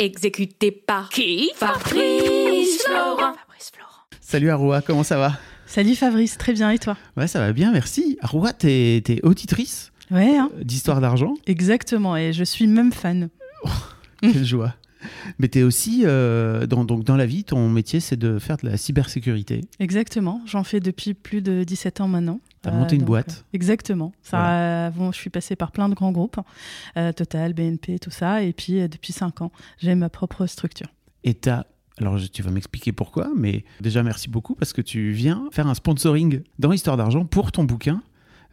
Exécuté par qui Fabrice Florent. Salut Aroua, comment ça va? Salut Fabrice, très bien et toi? Ouais, ça va bien, merci. Aroua, t'es es auditrice Ouais, hein d'Histoire d'argent exactement, et je suis même fan. Quelle joie. Mais t'es aussi, euh, dans, donc dans la vie, ton métier, c'est de faire de la cybersécurité. Exactement, j'en fais depuis plus de 17 ans maintenant. T'as monté une donc, boîte. euh, Exactement. Ça, euh, je suis passée par plein de grands groupes, euh, Total, BNP, tout ça, et puis euh, depuis 5 ans, j'ai ma propre structure. Et t'as... Alors, tu vas m'expliquer pourquoi, mais déjà, merci beaucoup parce que tu viens faire un sponsoring dans Histoire d'argent pour ton bouquin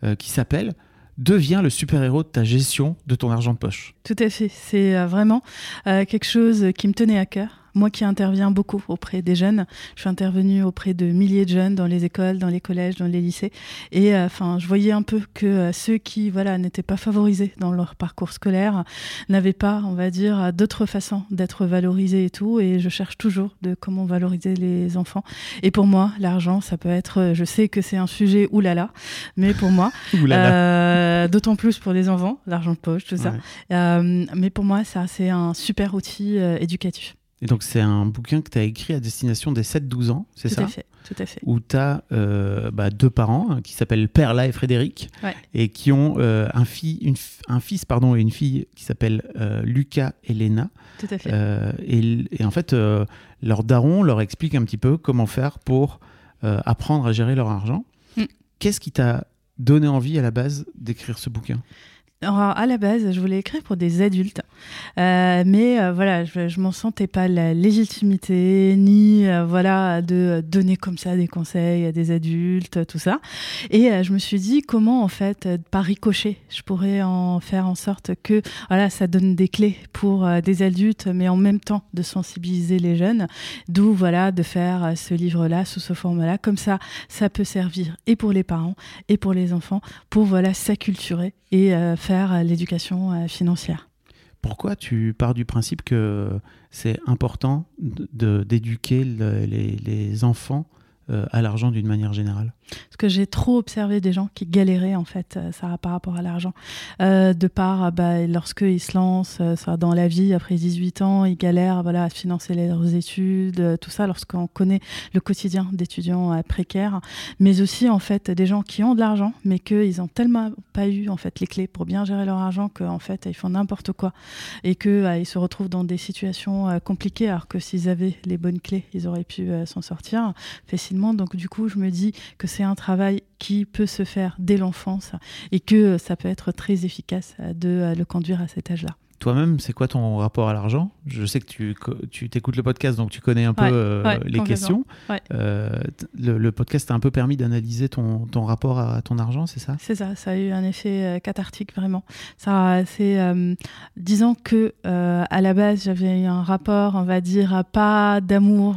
euh, qui s'appelle Deviens le super-héros de ta gestion de ton argent de poche. Tout à fait. C'est euh, vraiment euh, quelque chose qui me tenait à cœur. Moi qui interviens beaucoup auprès des jeunes, je suis intervenue auprès de milliers de jeunes dans les écoles, dans les collèges, dans les lycées. Et euh, enfin, je voyais un peu que euh, ceux qui voilà n'étaient pas favorisés dans leur parcours scolaire n'avaient pas, on va dire, d'autres façons d'être valorisés et tout. Et je cherche toujours de comment valoriser les enfants. Et pour moi, l'argent, ça peut être. euh, Je sais que c'est un sujet oulala, mais pour moi, euh, d'autant plus pour les enfants, l'argent de poche, tout ça. Ouais. Mais pour moi, ça, c'est un super outil éducatif. Et donc, c'est un bouquin que tu as écrit à destination des 7-12 ans, c'est Tout ça à fait, tout à fait. où tu as deux parents hein, qui s'appellent Perla et Frédéric Ouais. et qui ont euh, un, une un fils pardon, et une fille qui s'appellent euh, Lucas et Léna. Tout à fait. Euh, et, en fait, euh, leur daron leur explique un petit peu comment faire pour euh, apprendre à gérer leur argent. Mm. Qu'est-ce qui t'a donné envie à la base d'écrire ce bouquin? Alors, à la base, je voulais écrire pour des adultes, Euh, mais euh, voilà, je, je m'en sentais pas la légitimité, ni euh, voilà de donner comme ça des conseils à des adultes, tout ça. Et je me suis dit comment en fait, par ricochet, je pourrais en faire en sorte que voilà, ça donne des clés pour des adultes, mais en même temps de sensibiliser les jeunes. D'où voilà de faire ce livre-là sous ce format-là, comme ça, ça peut servir et pour les parents et pour les enfants pour voilà s'acculturer et euh, euh, l'éducation euh, financière. Pourquoi tu pars du principe que c'est important d'éduquer le- les, les enfants euh, à l'argent d'une manière générale Parce que j'ai trop observé des gens qui galéraient en fait euh, ça par rapport à l'argent. Euh, de part, euh, bah, lorsqu'ils se lancent soit dans la vie après 18 ans, ils galèrent voilà, à financer leurs études, tout ça, lorsqu'on connaît le quotidien d'étudiants précaires. Mais aussi en fait des gens qui ont de l'argent, mais qu'ils n'ont tellement pas eu en fait les clés pour bien gérer leur argent qu'en fait ils font n'importe quoi et qu'ils se retrouvent dans des situations compliquées alors que s'ils avaient les bonnes clés, ils auraient pu s'en sortir Donc du coup, je me dis que c'est un travail qui peut se faire dès l'enfance et que ça peut être très efficace de euh, le conduire à cet âge-là. Toi-même, c'est quoi ton rapport à l'argent? Je sais que tu, tu t'écoutes le podcast, donc tu connais un peu Ouais, euh, ouais, les questions. Ouais. Euh, le, le podcast t'a un peu permis d'analyser ton, ton rapport à ton argent, c'est ça? C'est ça, ça a eu un effet euh, cathartique vraiment. Ça, c'est euh, disons que à la base j'avais un rapport, on va dire, pas d'amour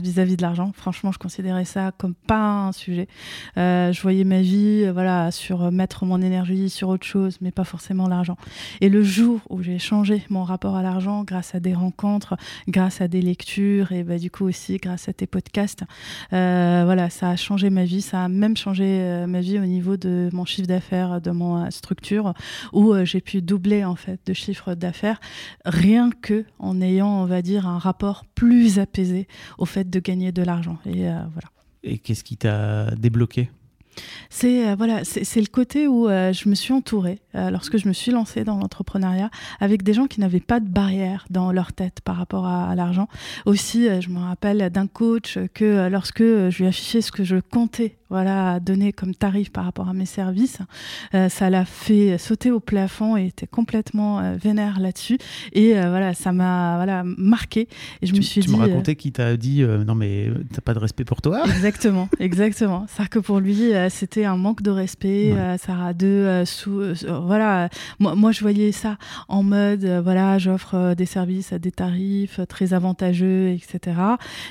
vis-à-vis de l'argent. Franchement, je considérais ça comme pas un sujet. Je voyais ma vie, voilà, sur mettre mon énergie sur autre chose, mais pas forcément l'argent. Et le jour où j'ai changé mon rapport à l'argent grâce à des rencontres, grâce à des lectures et bah, du coup aussi grâce à tes podcasts, euh, voilà, ça a changé ma vie. Ça a même changé euh, ma vie au niveau de mon chiffre d'affaires, de mon euh, structure, où j'ai pu doubler en fait de chiffre d'affaires rien que en ayant, on va dire, un rapport plus apaisé au fait de gagner de l'argent. Et voilà. Et qu'est-ce qui t'a débloqué? C'est euh, voilà, c'est le côté où euh, je me suis entourée euh, lorsque je me suis lancée dans l'entrepreneuriat avec des gens qui n'avaient pas de barrière dans leur tête par rapport à, à l'argent. Aussi, je me rappelle d'un coach que lorsque je lui affichais ce que je comptais voilà donner comme tarif par rapport à mes services, euh, ça l'a fait sauter au plafond et était complètement euh, vénère là-dessus. Et euh, voilà, ça m'a voilà marqué. Et je tu, me suis tu dit. me euh, racontais qui t'a dit non mais t'as pas de respect pour toi Exactement, exactement. C'est-à-dire que pour lui, c'était un manque de respect. Ouais. Sarah euh, sous, voilà. Moi, moi, je voyais ça en mode, voilà, j'offre des services à des tarifs très avantageux, etc.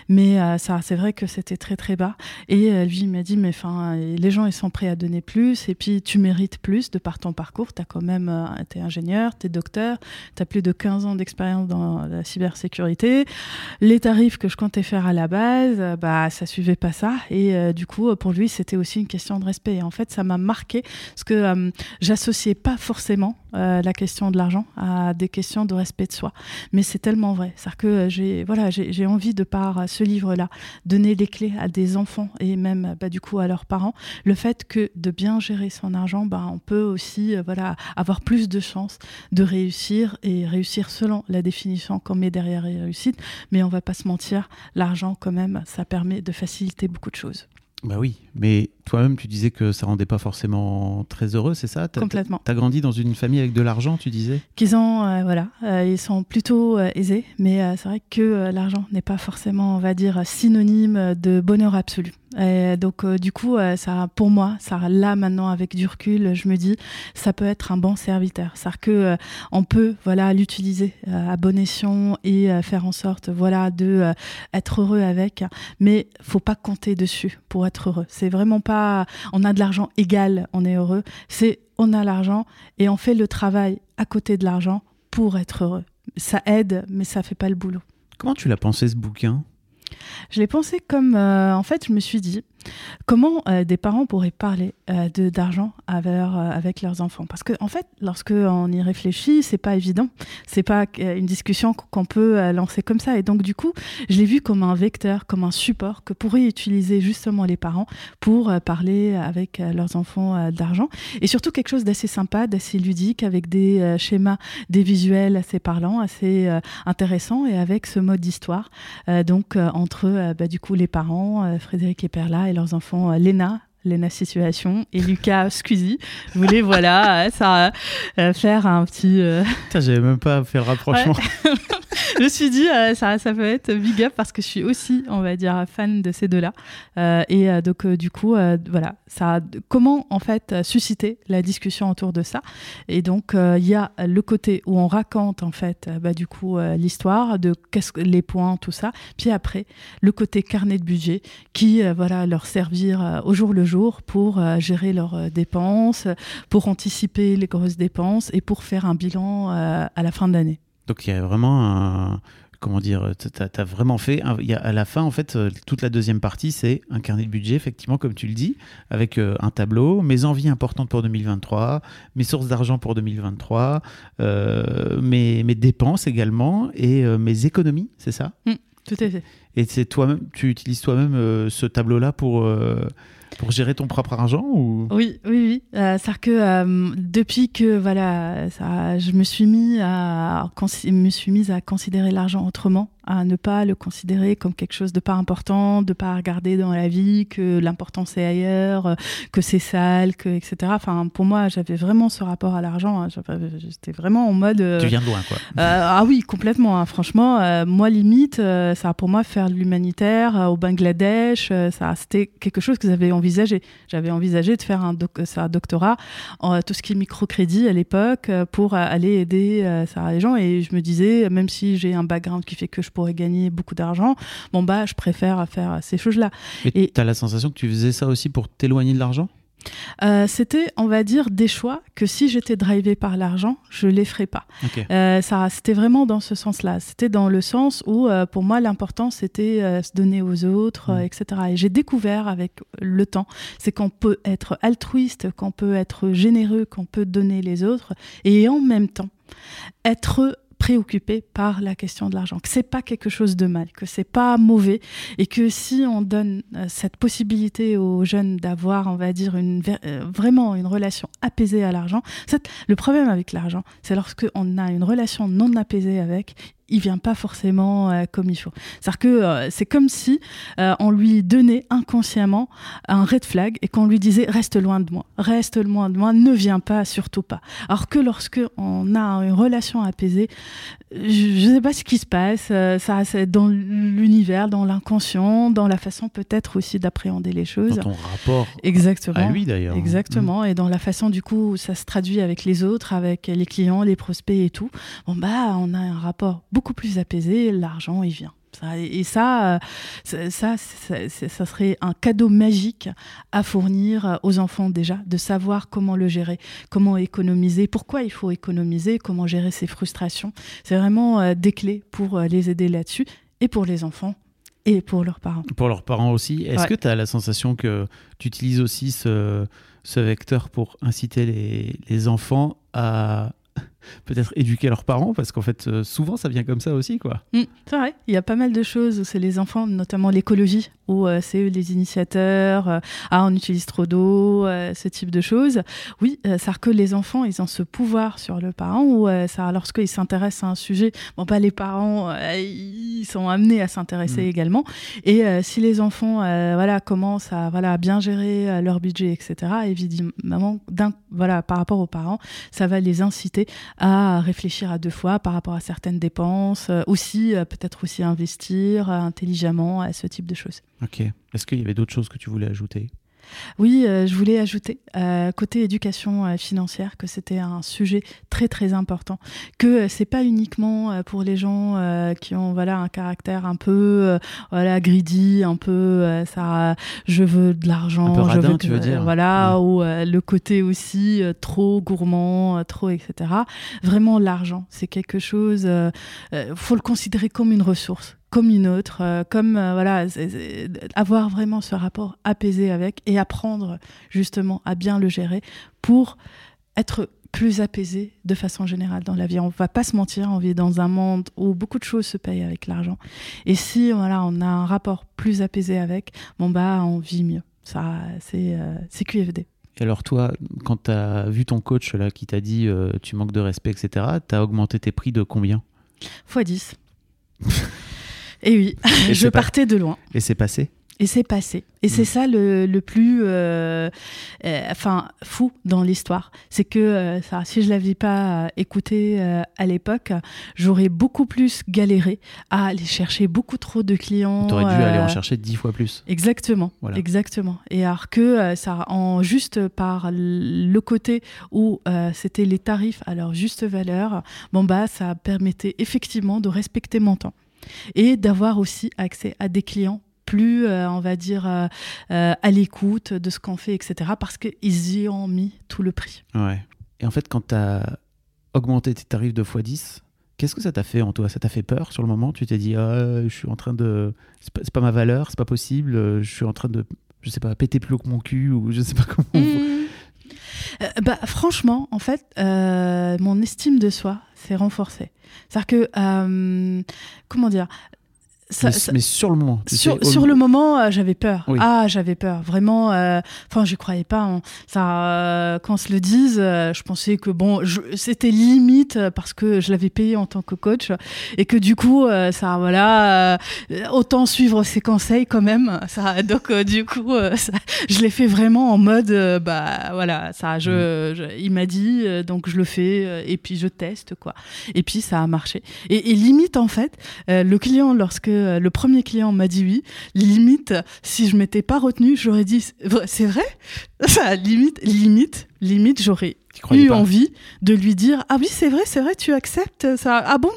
Mais ça, c'est vrai que c'était très très bas. Et lui, il m'a dit, mais mais les gens, ils sont prêts à donner plus, et puis tu mérites plus de par ton parcours. Tu quand même, euh, es ingénieur, tu es docteur, tu as plus de 15 ans d'expérience dans la cybersécurité. Les tarifs que je comptais faire à la base, euh, bah, ça suivait pas ça, et euh, du coup, pour lui, c'était aussi une question de respect. Et en fait, ça m'a marqué, parce que j'associais pas forcément la question de l'argent à des questions de respect de soi. Mais c'est tellement vrai. C'est-à-dire que j'ai voilà, envie, de par ce livre-là, donner les clés à des enfants et même bah, du coup à leurs parents. Le fait que de bien gérer son argent, bah, on peut aussi euh, voilà, avoir plus de chances de réussir et réussir selon la définition qu'on met derrière réussite. Mais on va pas se mentir, l'argent quand même, ça permet de faciliter beaucoup de choses. Bah oui, mais toi-même, tu disais que ça rendait pas forcément très heureux, c'est ça? Complètement. Tu as grandi dans une famille avec de l'argent, tu disais? Qu'ils ont, euh, voilà, euh, ils sont plutôt euh, aisés, mais c'est vrai que l'argent n'est pas forcément, on va dire, synonyme de bonheur absolu. Et donc, du coup, ça, pour moi, ça, là maintenant, avec du recul, je me dis, ça peut être un bon serviteur. C'est-à-dire que on peut, voilà, l'utiliser à bon escient et faire en sorte, voilà, de être heureux avec, mais faut pas compter dessus pour être heureux. C'est vraiment pas, on a de l'argent égal, on est heureux. C'est on a l'argent et on fait le travail à côté de l'argent pour être heureux. Ça aide, mais ça fait pas le boulot. Comment tu l'as pensé ce bouquin? Je l'ai pensé comme, euh, en fait, je me suis dit, Comment euh, des parents pourraient parler euh, de d'argent avec, euh, avec, leurs enfants? Parce que en fait, lorsque on y réfléchit, c'est pas évident. C'est pas une discussion qu'on peut lancer comme ça. Et donc du coup, je l'ai vu comme un vecteur, comme un support que pourraient utiliser justement les parents pour parler avec leurs enfants d'argent. Et surtout quelque chose d'assez sympa, d'assez ludique, avec des schémas, des visuels assez parlants, assez intéressants, et avec ce mode d'histoire. donc entre bah, du coup les parents, Frédéric et Perla, et leurs enfants euh, Léna, Léna Situation et Lucas Squeezie voulaient voilà ça euh, faire un petit euh... j'avais même pas fait le rapprochement je me suis dit, euh, ça, ça peut être big up parce que je suis aussi, on va dire, fan de ces deux-là. Euh, et euh, donc, du coup, voilà, ça, comment en fait susciter la discussion autour de ça Et donc, il y a le côté où on raconte en fait, bah, du coup, l'histoire de qu'est-ce que les points, tout ça. Puis après, le côté carnet de budget qui, voilà, leur servir au jour le jour pour gérer leurs dépenses, pour anticiper les grosses dépenses et pour faire un bilan à la fin de l'année. Donc il y a vraiment un, comment dire, tu as, vraiment fait. Y a, à la fin, en fait, euh, toute la deuxième partie, c'est un carnet de budget, effectivement, comme tu le dis, avec euh, un tableau, mes envies importantes pour 2023, mes sources d'argent pour 2023, euh, mes, mes, dépenses également et mes économies, c'est ça? Mmh, Tout à fait. Et c'est toi-même, tu utilises toi-même ce tableau-là pour pour gérer ton propre argent ou? Oui, oui, oui. Euh, C'est-à-dire que euh, depuis que voilà, ça, je me suis mis à me suis mise à considérer l'argent autrement à ne pas le considérer comme quelque chose de pas important, de pas regarder dans la vie que l'important c'est ailleurs, que c'est sale, que etc. Enfin, pour moi, j'avais vraiment ce rapport à l'argent. Hein. J'étais vraiment en mode. Euh, tu viens de loin, quoi. Euh, ah oui, complètement. Hein. Franchement, moi limite, ça pour moi faire de l'humanitaire au Bangladesh, ça c'était quelque chose que j'avais envisagé. J'avais envisagé de faire un, un doctorat en tout ce qui est microcrédit à l'époque pour aller aider ça, les gens. Et je me disais, même si j'ai un background qui fait que je pourrais gagner beaucoup d'argent, bon bah je préfère faire ces choses-là. Et tu as la sensation que tu faisais ça aussi pour t'éloigner de l'argent? Euh, c'était, on va dire, des choix que si j'étais drivée par l'argent, je les ferais pas. Euh, ça, c'était vraiment dans ce sens-là. C'était dans le sens où, euh, pour moi, l'important c'était se donner aux autres, mm. etc. Et j'ai découvert avec le temps, c'est qu'on peut être altruiste, qu'on peut être généreux, qu'on peut donner les autres, et en même temps être préoccupé par la question de l'argent, que c'est pas quelque chose de mal, que c'est pas mauvais et que si on donne euh, cette possibilité aux jeunes d'avoir, on va dire, une, euh, vraiment une relation apaisée à l'argent, le problème avec l'argent, c'est lorsque on a une relation non apaisée avec, il vient pas forcément euh, comme il faut. C'est-à-dire que euh, c'est comme si euh, on lui donnait inconsciemment un red flag et qu'on lui disait reste loin de moi, reste loin de moi, ne viens pas, surtout pas. Alors que lorsque on a une relation apaisée, je ne sais pas ce qui se passe, ça c'est dans l'univers, dans l'inconscient, dans la façon peut-être aussi d'appréhender les choses. Dans ton rapport Exactement. à lui d'ailleurs. Exactement, et dans la façon du coup où ça se traduit avec les autres, avec les clients, les prospects et tout. Bon bah on a un rapport beaucoup plus apaisé, l'argent, il vient. Ça, et ça, euh, ça, ça, ça, serait un cadeau magique à fournir aux enfants déjà, de savoir comment le gérer, comment économiser, pourquoi il faut économiser, comment gérer ses frustrations. C'est vraiment euh, des clés pour euh, les aider là-dessus et pour les enfants et pour leurs parents. Pour leurs parents aussi. Est-ce Ouais. que tu as la sensation que tu utilises aussi ce, ce vecteur pour inciter les, les enfants à peut-être éduquer leurs parents Parce qu'en fait, euh, souvent, ça vient comme ça aussi, quoi. Mm, c'est vrai, il y a pas mal de choses c'est les enfants, notamment l'écologie, où euh, c'est les initiateurs, euh, ah on utilise trop d'eau, euh, ce type de choses. Oui, euh, c'est que les enfants, ils ont ce pouvoir sur le parent, où ça, lorsqu'ils s'intéressent à un sujet, bon pas les parents, ils sont amenés à s'intéresser Mm. également. Et si les enfants, voilà, commencent à voilà à bien gérer leur budget, etc. Évidemment, d'un, voilà, par rapport aux parents, ça va les inciter à réfléchir à deux fois par rapport à certaines dépenses, aussi peut-être aussi investir intelligemment à ce type de choses. Ok. Est-ce qu'il y avait d'autres choses que tu voulais ajouter? Oui, euh, je voulais ajouter euh, côté éducation euh, financière que c'était un sujet très très important, que c'est pas uniquement pour les gens qui ont voilà un caractère un peu voilà greedy, un peu ça, je veux de l'argent, je veux tu veux dire voilà, ou le côté aussi trop gourmand, trop etc. Vraiment l'argent, c'est quelque chose, faut le considérer comme une ressource comme une autre, euh, comme euh, voilà, avoir vraiment ce rapport apaisé avec et apprendre justement à bien le gérer pour être plus apaisé de façon générale dans la vie. On va pas se mentir, on vit dans un monde où beaucoup de choses se payent avec l'argent. Et si voilà, on a un rapport plus apaisé avec, bon bah on vit mieux. Ça, c'est euh, QFD. Et alors toi, quand tu as vu ton coach là qui t'a dit euh, tu manques de respect, etc., tu as augmenté tes prix de combien? Fois 10. Et oui, Et je pas- partais de loin. Et c'est passé Et c'est passé. Et c'est Mm. ça le, le plus euh, euh, enfin, fou dans l'histoire. C'est que euh, ça, si je l'avais pas écouté à l'époque, j'aurais beaucoup plus galéré à aller chercher beaucoup trop de clients. Tu aurais dû aller en chercher dix fois plus. Exactement, Voilà. exactement. Et alors que ça, en juste par le côté où c'était les tarifs à leur juste valeur, bon bah ça permettait effectivement de respecter mon temps et d'avoir aussi accès à des clients plus, euh, on va dire, euh, euh, à l'écoute de ce qu'on fait, etc. Parce qu'ils y ont mis tout le prix. Ouais. Et en fait, quand tu as augmenté tes tarifs de x10, qu'est-ce que ça t'a fait en toi? Ça t'a fait peur sur le moment? Tu t'es dit, ah, je suis en train de. C'est pas, c'est pas ma valeur, c'est pas possible, je suis en train de. Je sais pas, péter plus haut que mon cul, ou je sais pas comment. Euh, bah, franchement, en fait, mon estime de soi s'est renforcée. C'est-à-dire que, euh, comment dire, ça- mais, ça- mais sur le moment. sur, sur le moment, euh, j'avais peur. Oui. Ah, j'avais peur. Vraiment. euh, Enfin, je croyais pas. hein. Ça, euh, quand on se le dise, euh, je pensais que bon, c'était limite euh, parce que je l'avais payé en tant que coach et que du coup, euh, ça, voilà, euh, autant suivre ses conseils quand même. Ça, donc euh, du coup, euh, ça- je l'ai fait vraiment en mode, euh, bah voilà, ça, je, je- il m'a dit, euh, donc je le fais euh, et puis je teste quoi. Et puis ça a marché. Et, et limite en fait, euh, le client, lorsque euh, le premier client m'a dit oui, limite, si je m'étais pas retenue, j'aurais dit c'est vrai? Ça, limite, limite, limite, j'aurais eu pas? envie de lui dire ah oui c'est vrai c'est vrai tu acceptes ça ah bon?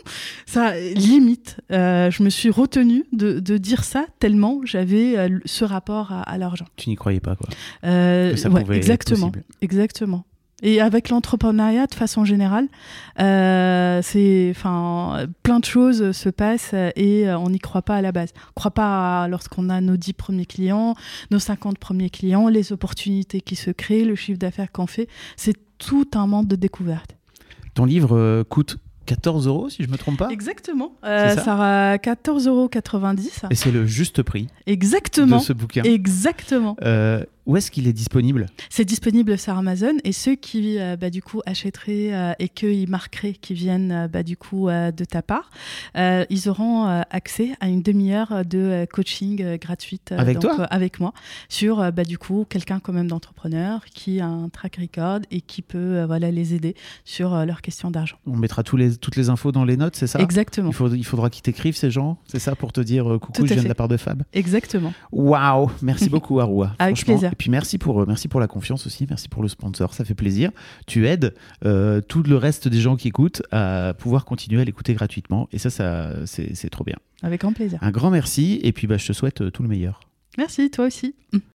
Ça limite euh, je me suis retenue de, de dire ça tellement j'avais euh, ce rapport à, à l'argent. Tu n'y croyais pas, quoi. Euh, Que ça ouais, pouvait être exactement exactement et avec l'entrepreneuriat de façon générale, euh, c'est, enfin, plein de choses se passent et euh, on n'y croit pas à la base. On croit pas lorsqu'on a nos 10 premiers clients, nos 50 premiers clients, les opportunités qui se créent, le chiffre d'affaires qu'on fait. C'est tout un monde de découverte. Ton livre euh, coûte 14 euros, si je me trompe pas? Exactement. Euh, ça? ça sera 14,90 euros. Et c'est le juste prix Exactement. de ce bouquin. Exactement. Euh, où est-ce qu'il est disponible? C'est disponible sur Amazon et ceux qui euh, bah, du coup achèteraient euh, et qu'ils marqueraient qui viennent euh, bah, du coup de ta part, ils auront accès à une demi-heure de coaching gratuite Avec donc, toi? avec moi sur bah, du coup quelqu'un quand même d'entrepreneur qui a un track record et qui peut voilà les aider sur leurs questions d'argent. On mettra tous les, toutes les infos dans les notes, c'est ça? Exactement. il, faut- il faudra qu'ils t'écrivent, ces gens C'est ça pour te dire coucou, je viens de la part de Fab? Exactement. Waouh Merci beaucoup, Aroua. Avec plaisir. Et puis merci pour, merci pour la confiance aussi, merci pour le sponsor, ça fait plaisir. Tu aides euh, tout le reste des gens qui écoutent à pouvoir continuer à l'écouter gratuitement. Et ça, ça c'est trop bien. Avec grand plaisir. Un grand merci et puis bah, je te souhaite euh, tout le meilleur. Merci, toi aussi.